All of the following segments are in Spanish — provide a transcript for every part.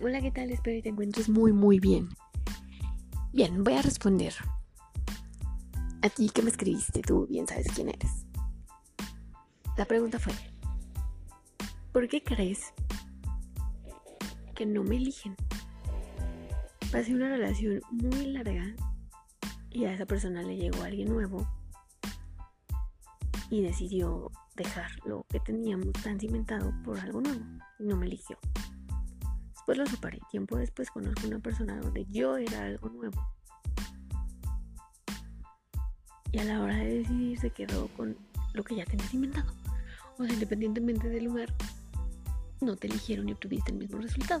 Hola, ¿qué tal? Espero que te encuentres muy, muy bien. Bien, voy a responder. A ti que me escribiste, tú bien sabes quién eres. La pregunta fue, ¿por qué crees que no me eligen? Pasé una relación muy larga y a esa persona le llegó alguien nuevo y decidió dejar lo que teníamos tan cimentado por algo nuevo y no me eligió. Después lo superé. Tiempo después conozco una persona donde yo era algo nuevo. Y a la hora de decidir se quedó con lo que ya tenías inventado. O sea, independientemente del lugar, no te eligieron y obtuviste el mismo resultado.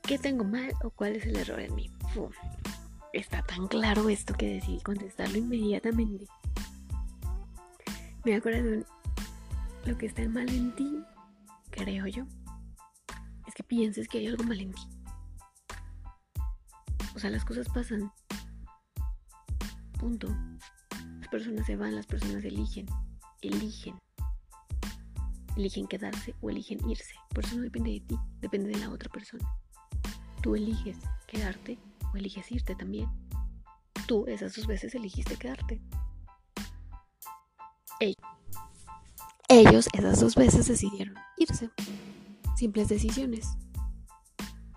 ¿Qué tengo mal o cuál es el error en mí? está tan claro esto que decidí contestarlo inmediatamente. Mi corazón, lo que está mal en ti creo yo, es que pienses que hay algo mal en ti. O sea, las cosas pasan. Punto. Las personas se van, las personas eligen. Eligen. Eligen quedarse o eligen irse. Por eso no depende de ti, depende de la otra persona. Tú eliges quedarte o eliges irte también. Tú esas dos veces eligiste quedarte. Ellos esas dos veces decidieron irse. Simples decisiones.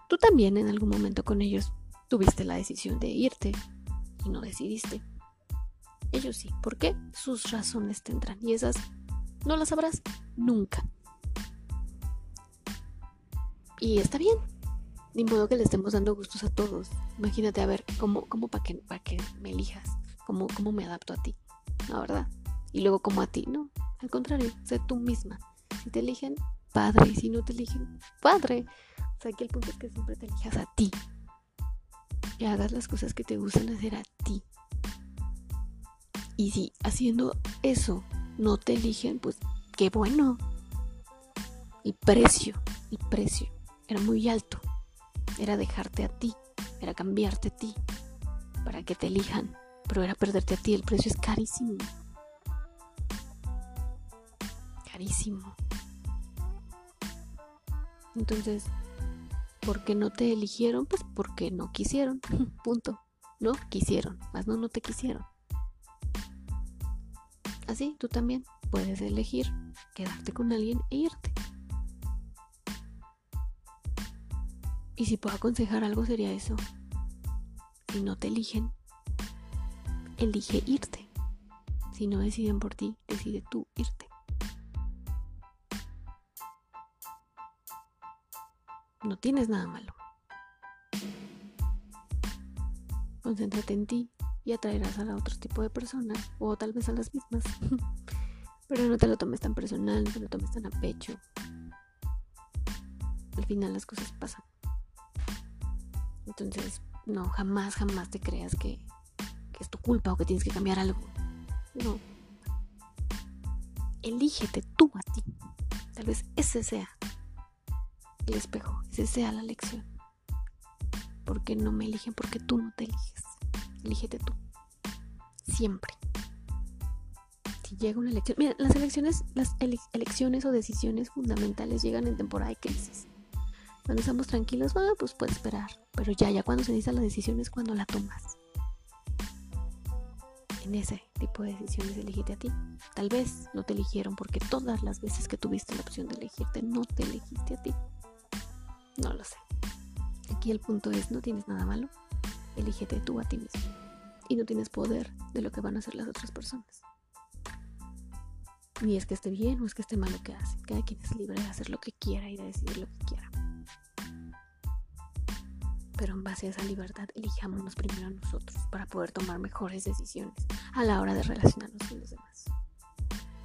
Tú también en algún momento con ellos tuviste la decisión de irte y no decidiste. Ellos sí. ¿Por qué? Sus razones tendrán. Y esas no las sabrás nunca. Y está bien. Ni modo que le estemos dando gustos a todos. Imagínate a ver cómo, cómo para que, que me elijas. Cómo, cómo me adapto a ti. ¿No, verdad? Y luego como a ti, no. Al contrario, sé tú misma. Si te eligen, padre. Y si no te eligen, padre. O sea, aquí el punto es que siempre te elijas a ti. Y hagas las cosas que te gustan hacer a ti. Y si haciendo eso no te eligen, pues qué bueno. El precio, el precio era muy alto. Era dejarte a ti, era cambiarte a ti para que te elijan. Pero era perderte a ti, el precio es carísimo carísimo. Entonces, ¿por qué no te eligieron? Pues porque no quisieron. Punto. No quisieron, más no, no te quisieron. Así, tú también puedes elegir quedarte con alguien e irte. Y si puedo aconsejar algo sería eso. Si no te eligen, elige irte. Si no deciden por ti, decide tú irte. No tienes nada malo. Concéntrate en ti y atraerás a otro tipo de personas o tal vez a las mismas. Pero no te lo tomes tan personal, no te lo tomes tan a pecho. Al final las cosas pasan. Entonces, no, jamás, jamás te creas que, es tu culpa o que tienes que cambiar algo. No. Elígete tú a ti. Tal vez ese sea el espejo. Esa sea la lección. Porque no me eligen? Porque tú no te eliges. Elígete tú. Siempre. Si llega una elección. Mira, las elecciones, las elecciones o decisiones fundamentales llegan en temporada de crisis. Cuando estamos tranquilos, bueno, pues puedes esperar. Pero ya, ya cuando se necesita la decisión es cuando la tomas. En ese tipo de decisiones elegiste a ti. Tal vez no te eligieron porque todas las veces que tuviste la opción de elegirte, no te elegiste a ti. No lo sé. Aquí el punto es, no tienes nada malo. Elígete tú a ti mismo. Y no tienes poder de lo que van a hacer las otras personas. Ni es que esté bien o es que esté mal lo que hace. Cada quien es libre de hacer lo que quiera y de decidir lo que quiera. Pero en base a esa libertad, elijámonos primero a nosotros para poder tomar mejores decisiones a la hora de relacionarnos con los demás.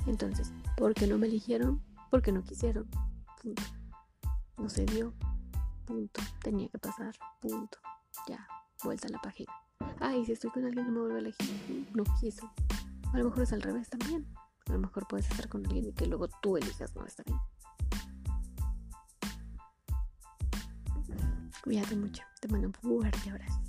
Entonces, ¿por qué no me eligieron? Porque no quisieron. No se dio. Punto. Tenía que pasar. Punto. Ya. Vuelta a la página. Ay, si estoy con alguien no me vuelve a elegir. No quiso. A lo mejor es al revés también. A lo mejor puedes estar con alguien y que luego tú elijas no estar bien. Cuídate mucho. Te mando un fuerte abrazo.